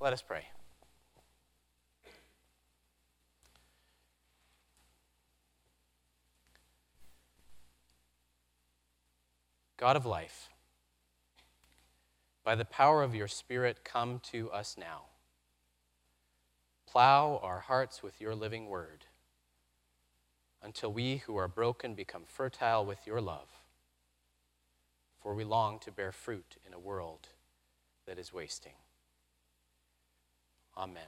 Let us pray. God of life, by the power of your Spirit, come to us now. Plow our hearts with your living word until we who are broken become fertile with your love. For we long to bear fruit in a world that is wasting. Amen.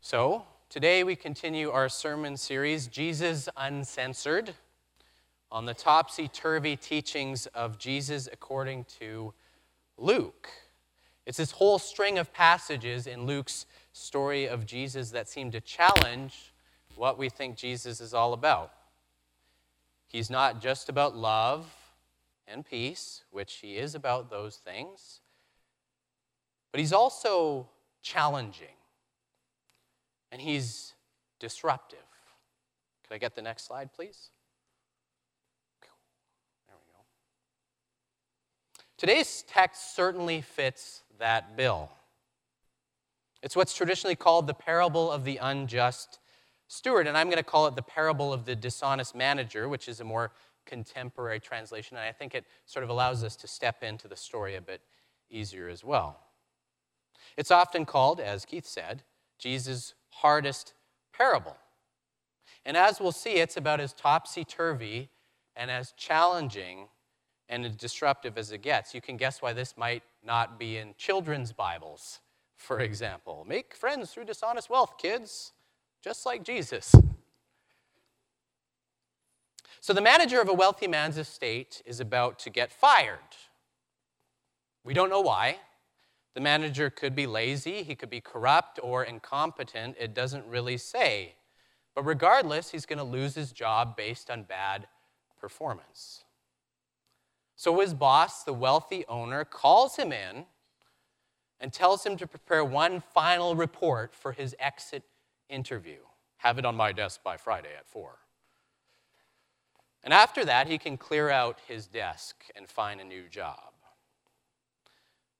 So, today we continue our sermon series, Jesus Uncensored on the topsy turvy teachings of Jesus according to Luke. It's this whole string of passages in Luke's story of Jesus that seem to challenge what we think Jesus is all about. He's not just about love and peace, which he is about those things, but he's also challenging and he's disruptive. Could I get the next slide, please? There we go. Today's text certainly fits that bill. It's what's traditionally called the parable of the unjust steward, and I'm going to call it the parable of the dishonest manager, which is a more contemporary translation, and I think it sort of allows us to step into the story a bit easier as well. It's often called, as Keith said, Jesus' hardest parable. And as we'll see, it's about as topsy turvy and as challenging and as disruptive as it gets. You can guess why this might not be in children's Bibles, for example. Make friends through dishonest wealth, kids, just like Jesus. So, the manager of a wealthy man's estate is about to get fired. We don't know why. The manager could be lazy, he could be corrupt or incompetent. It doesn't really say. But regardless, he's going to lose his job based on bad performance. So his boss, the wealthy owner, calls him in and tells him to prepare one final report for his exit interview. Have it on my desk by Friday at 4. And after that, he can clear out his desk and find a new job.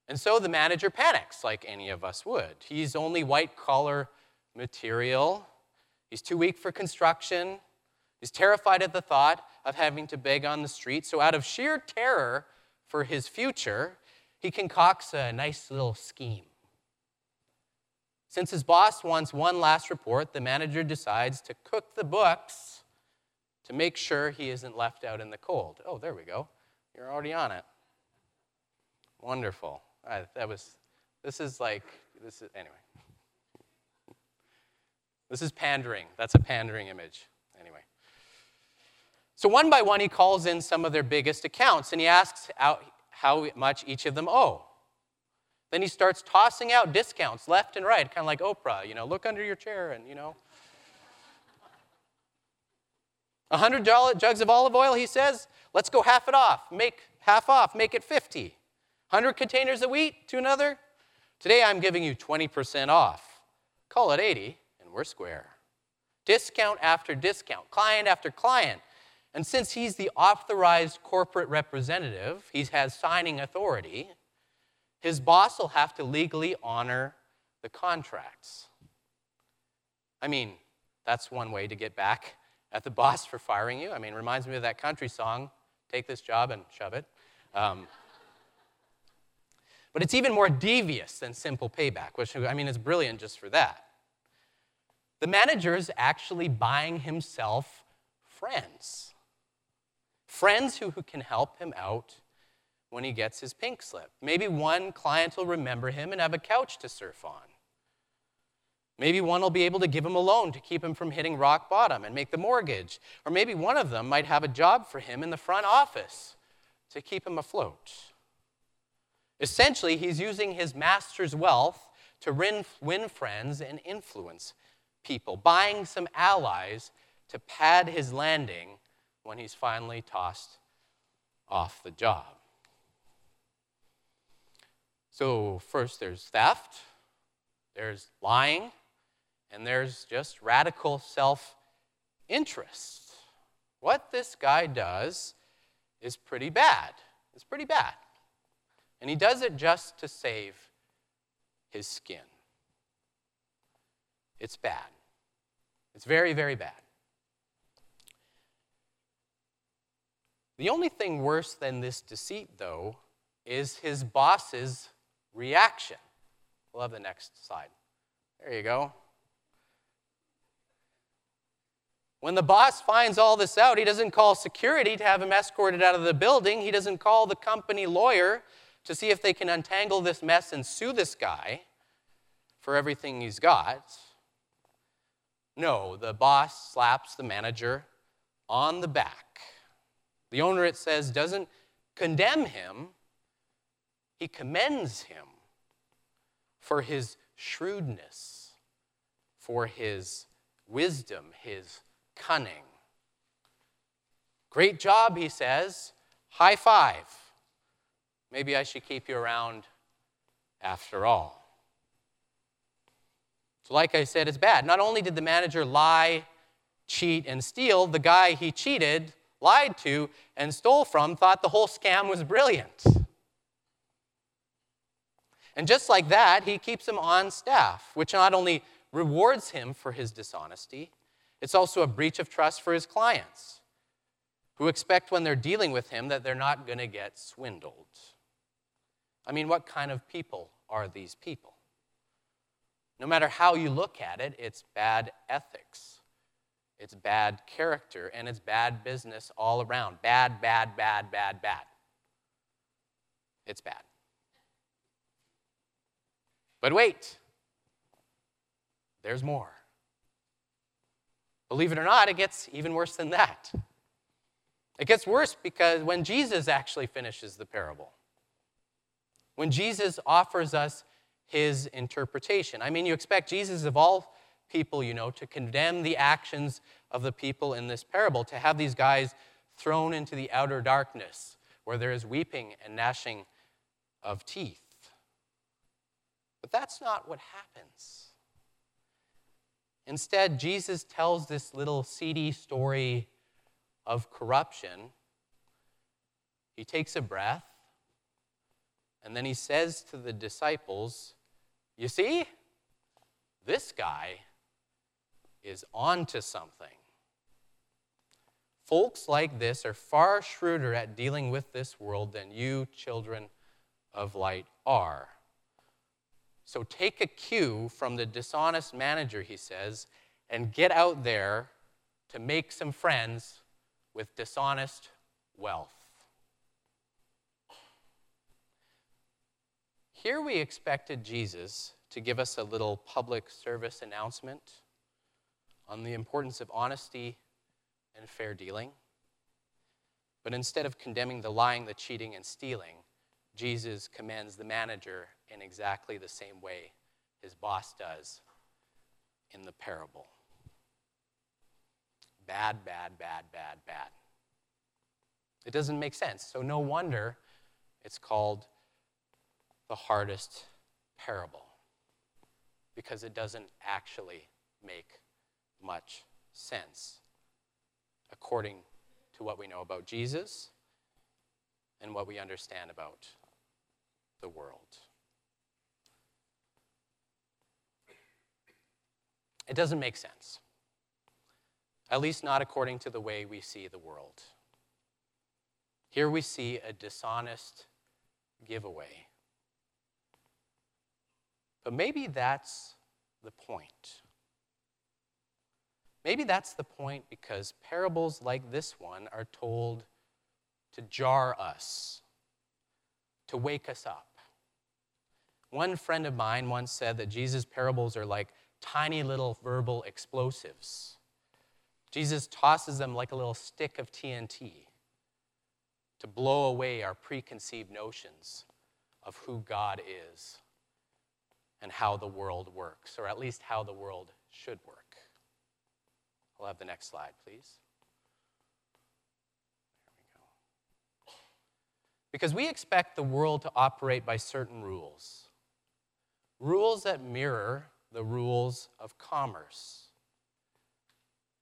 And so the manager panics, like any of us would. He's only white collar material, he's too weak for construction, he's terrified at the thought of having to beg on the street. So, out of sheer terror for his future, he concocts a nice little scheme. Since his boss wants one last report, the manager decides to cook the books to make sure he isn't left out in the cold. Oh, there we go. You're already on it. Wonderful. That was, this is like, this is, anyway. This is pandering. That's a pandering image. Anyway. So one by one, he calls in some of their biggest accounts and he asks how much each of them owe. Then he starts tossing out discounts left and right, kind of like Oprah, you know, look under your chair and, you know. A hundred jugs of olive oil, he says, let's go half it off, make half off, make it 50. 100 containers of wheat to another. Today I'm giving you 20% off. Call it 80 and we're square. Discount after discount, client after client. And since he's the authorized corporate representative, he has signing authority, his boss will have to legally honor the contracts. I mean, that's one way to get back at the boss for firing you. I mean, reminds me of that country song, Take This Job and Shove It. Um, but it's even more devious than simple payback, which, I mean, is brilliant just for that. The manager is actually buying himself friends friends who, who can help him out when he gets his pink slip. Maybe one client will remember him and have a couch to surf on. Maybe one will be able to give him a loan to keep him from hitting rock bottom and make the mortgage. Or maybe one of them might have a job for him in the front office to keep him afloat. Essentially, he's using his master's wealth to win friends and influence people, buying some allies to pad his landing when he's finally tossed off the job. So, first there's theft, there's lying, and there's just radical self interest. What this guy does is pretty bad. It's pretty bad. And he does it just to save his skin. It's bad. It's very, very bad. The only thing worse than this deceit, though, is his boss's reaction. We'll have the next slide. There you go. When the boss finds all this out, he doesn't call security to have him escorted out of the building. He doesn't call the company lawyer to see if they can untangle this mess and sue this guy for everything he's got. No, the boss slaps the manager on the back. The owner, it says, doesn't condemn him, he commends him for his shrewdness, for his wisdom, his cunning. Great job, he says. High five. Maybe I should keep you around after all. So, like I said, it's bad. Not only did the manager lie, cheat, and steal, the guy he cheated, lied to, and stole from thought the whole scam was brilliant. And just like that, he keeps him on staff, which not only rewards him for his dishonesty, it's also a breach of trust for his clients, who expect when they're dealing with him that they're not going to get swindled. I mean, what kind of people are these people? No matter how you look at it, it's bad ethics, it's bad character, and it's bad business all around. Bad, bad, bad, bad, bad. It's bad. But wait, there's more. Believe it or not, it gets even worse than that. It gets worse because when Jesus actually finishes the parable, when Jesus offers us his interpretation. I mean, you expect Jesus, of all people, you know, to condemn the actions of the people in this parable, to have these guys thrown into the outer darkness where there is weeping and gnashing of teeth. But that's not what happens. Instead, Jesus tells this little seedy story of corruption. He takes a breath, and then he says to the disciples, You see, this guy is onto something. Folks like this are far shrewder at dealing with this world than you, children of light, are. So take a cue from the dishonest manager, he says, and get out there to make some friends with dishonest wealth. Here we expected Jesus to give us a little public service announcement on the importance of honesty and fair dealing. But instead of condemning the lying, the cheating, and stealing, Jesus commends the manager in exactly the same way his boss does in the parable. Bad, bad, bad, bad, bad. It doesn't make sense. So, no wonder it's called the hardest parable because it doesn't actually make much sense according to what we know about Jesus and what we understand about the world. It doesn't make sense, at least not according to the way we see the world. Here we see a dishonest giveaway. But maybe that's the point. Maybe that's the point because parables like this one are told to jar us, to wake us up. One friend of mine once said that Jesus' parables are like tiny little verbal explosives. Jesus tosses them like a little stick of TNT to blow away our preconceived notions of who God is and how the world works, or at least how the world should work. I'll have the next slide, please. Because we expect the world to operate by certain rules, rules that mirror the rules of commerce.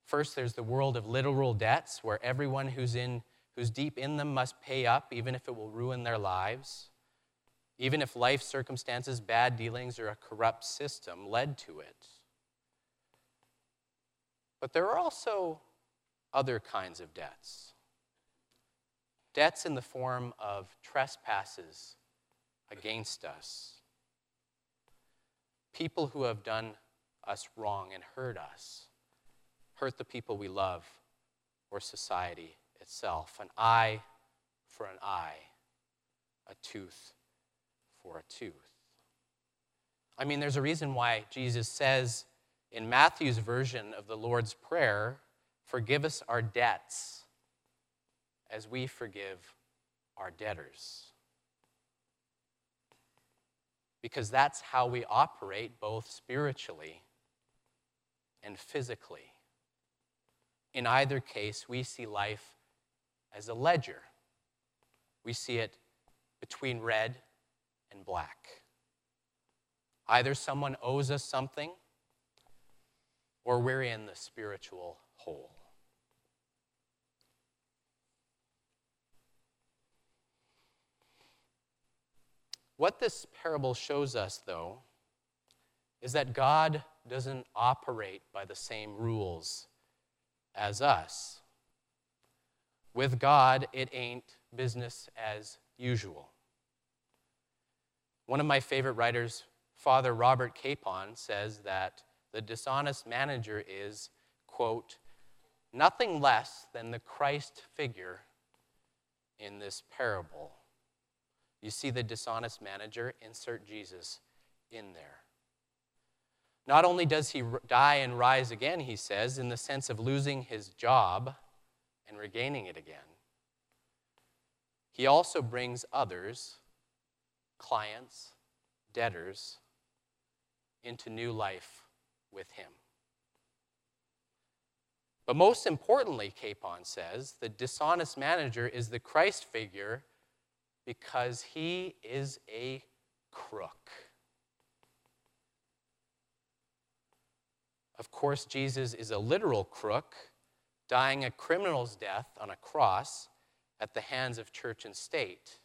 First, there's the world of literal debts, where everyone who's, in, who's deep in them must pay up, even if it will ruin their lives. Even if life circumstances, bad dealings, or a corrupt system led to it. But there are also other kinds of debts debts in the form of trespasses against us, people who have done us wrong and hurt us, hurt the people we love or society itself. An eye for an eye, a tooth for a tooth. I mean, there's a reason why Jesus says in Matthew's version of the Lord's Prayer, Forgive us our debts as we forgive our debtors. Because that's how we operate both spiritually and physically. In either case, we see life as a ledger. We see it between red and black. Either someone owes us something, or we're in the spiritual hole. What this parable shows us, though, is that God doesn't operate by the same rules as us. With God, it ain't business as usual. One of my favorite writers, Father Robert Capon, says that the dishonest manager is, quote, nothing less than the Christ figure in this parable. You see the dishonest manager, insert Jesus in there. Not only does he die and rise again, he says, in the sense of losing his job and regaining it again, he also brings others, clients, debtors, into new life with him. But most importantly, Capon says, the dishonest manager is the Christ figure because he is a crook. Of course, Jesus is a literal crook, dying a criminal's death on a cross at the hands of church and state.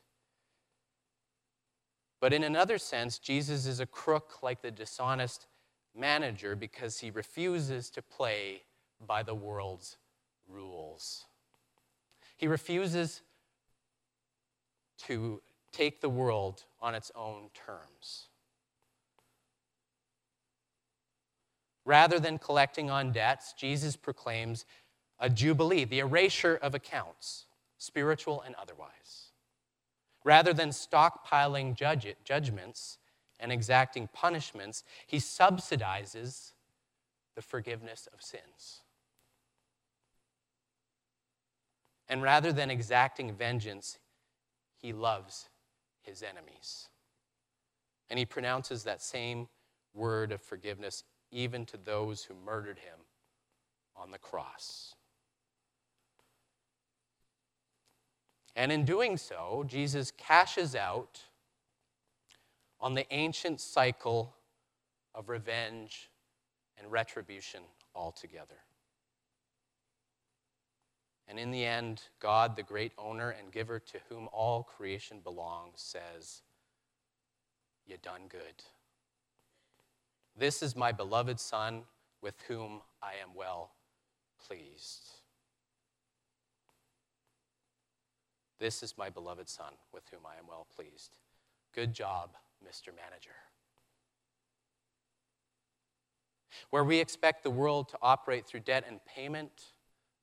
But in another sense, Jesus is a crook like the dishonest manager because he refuses to play by the world's rules. He refuses to take the world on its own terms. Rather than collecting on debts, Jesus proclaims a jubilee, the erasure of accounts, spiritual and otherwise. Rather than stockpiling judge- judgments and exacting punishments, he subsidizes the forgiveness of sins. And rather than exacting vengeance, he loves his enemies. And he pronounces that same word of forgiveness even to those who murdered him on the cross. And in doing so, Jesus cashes out on the ancient cycle of revenge and retribution altogether. And in the end, God, the great owner and giver to whom all creation belongs, says, You done good. This is my beloved Son with whom I am well pleased. This is my beloved Son with whom I am well pleased. Good job, Mr. Manager. Where we expect the world to operate through debt and payment,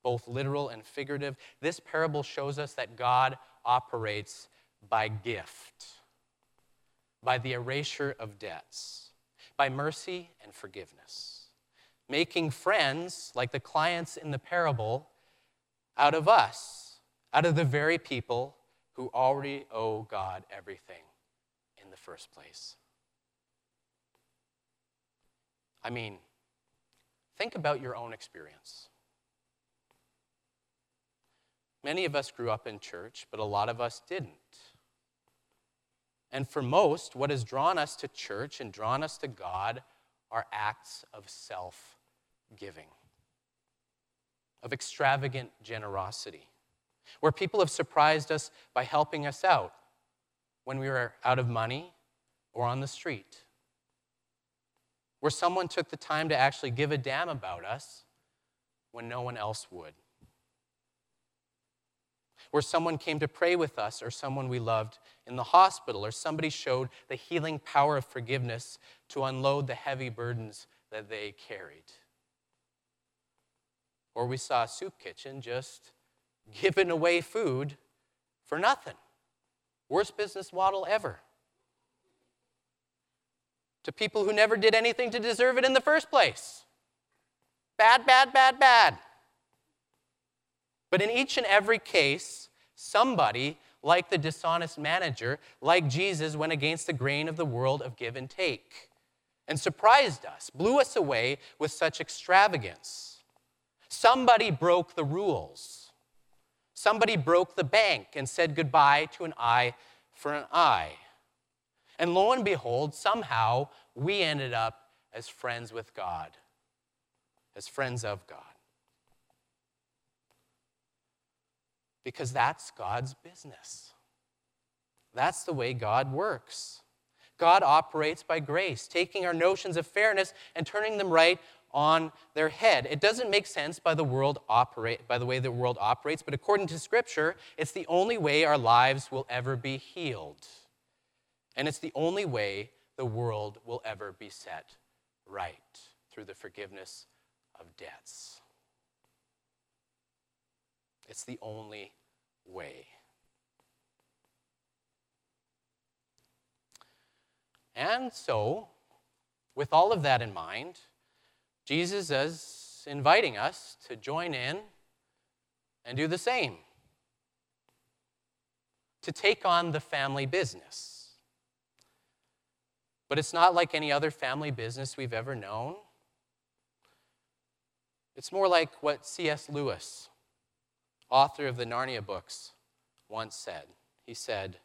both literal and figurative, this parable shows us that God operates by gift, by the erasure of debts by mercy and forgiveness, making friends like the clients in the parable out of us, out of the very people who already owe God everything in the first place. I mean, think about your own experience. Many of us grew up in church, but a lot of us didn't. And for most, what has drawn us to church and drawn us to God are acts of self giving, of extravagant generosity, where people have surprised us by helping us out, when we were out of money or on the street. Where someone took the time to actually give a damn about us when no one else would. Where someone came to pray with us or someone we loved in the hospital, or somebody showed the healing power of forgiveness to unload the heavy burdens that they carried. Or we saw a soup kitchen just giving away food for nothing. Worst business model ever. To people who never did anything to deserve it in the first place. Bad, bad, bad, bad. But in each and every case, somebody, like the dishonest manager, like Jesus, went against the grain of the world of give and take and surprised us, blew us away with such extravagance. Somebody broke the rules. Somebody broke the bank and said goodbye to an eye for an eye. And lo and behold, somehow we ended up as friends with God, as friends of God. Because that's God's business. That's the way God works. God operates by grace, taking our notions of fairness and turning them right on their head. It doesn't make sense by the world operate by the way the world operates, but according to scripture, it's the only way our lives will ever be healed. And it's the only way the world will ever be set right through the forgiveness of debts. It's the only way. And so, with all of that in mind, Jesus is inviting us to join in and do the same, to take on the family business. But it's not like any other family business we've ever known. It's more like what C.S. Lewis, author of the Narnia books, once said. He said,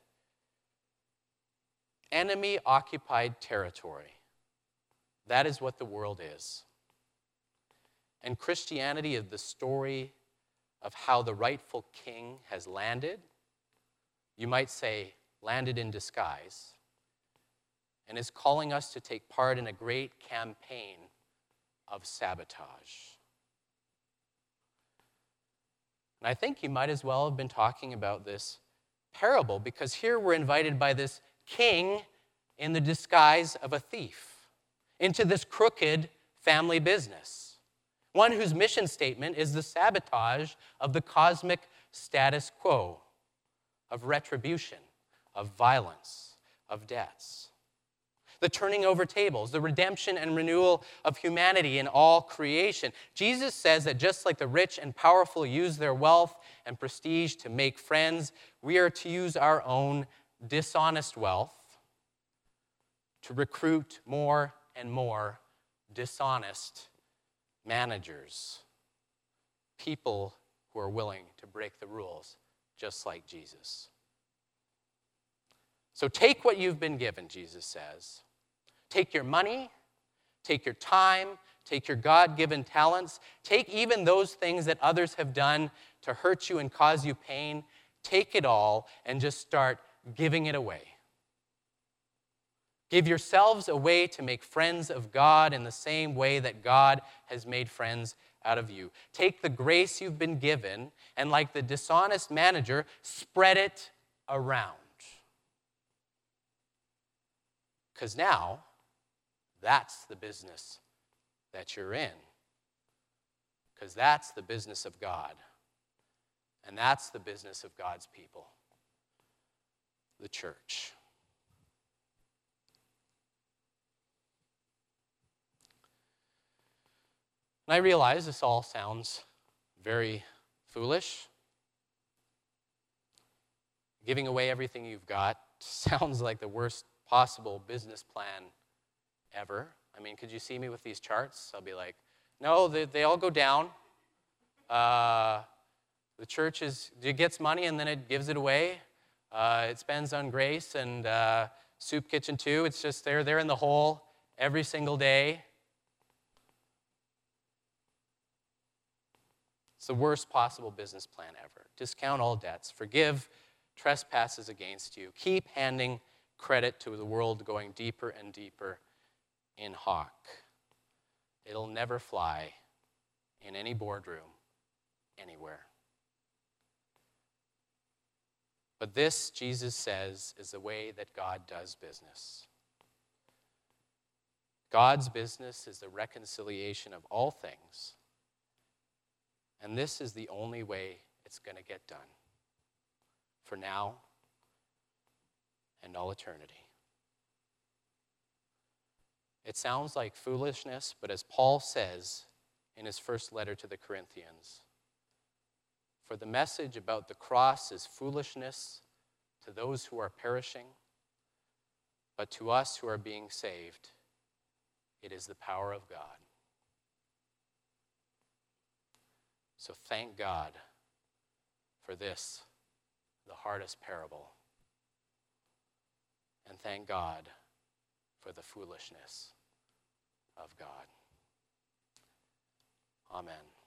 Enemy occupied territory. That is what the world is. And Christianity is the story of how the rightful king has landed. You might say, landed in disguise, and is calling us to take part in a great campaign of sabotage. And I think he might as well have been talking about this parable because here we're invited by this king in the disguise of a thief into this crooked family business. One whose mission statement is the sabotage of the cosmic status quo, of retribution, of violence, of debts. The turning over tables, the redemption and renewal of humanity in all creation. Jesus says that just like the rich and powerful use their wealth and prestige to make friends, we are to use our own dishonest wealth to recruit more and more dishonest managers, people who are willing to break the rules, just like Jesus. So take what you've been given, Jesus says. Take your money, take your time, take your God given talents, take even those things that others have done to hurt you and cause you pain. Take it all and just start giving it away. Give yourselves away to make friends of God in the same way that God has made friends out of you. Take the grace you've been given and, like the dishonest manager, spread it around. Because now, that's the business that you're in. Because that's the business of God. And that's the business of God's people, the church. And I realize this all sounds very foolish. Giving away everything you've got sounds like the worst possible business plan ever. I mean, could you see me with these charts? I'll be like, no, they, they all go down. Uh, the church is, it gets money and then it gives it away. Uh, it spends on grace and uh, soup kitchen too. It's just they're, they're in the hole every single day. It's the worst possible business plan ever. Discount all debts, forgive trespasses against you. Keep handing credit to the world going deeper and deeper in hock. It'll never fly in any boardroom anywhere. But this, Jesus says, is the way that God does business. God's business is the reconciliation of all things. And this is the only way it's going to get done for now and all eternity. It sounds like foolishness, but as Paul says in his first letter to the Corinthians, for the message about the cross is foolishness to those who are perishing, but to us who are being saved, it is the power of God. So thank God for this, the hardest parable. And thank God for the foolishness of God. Amen.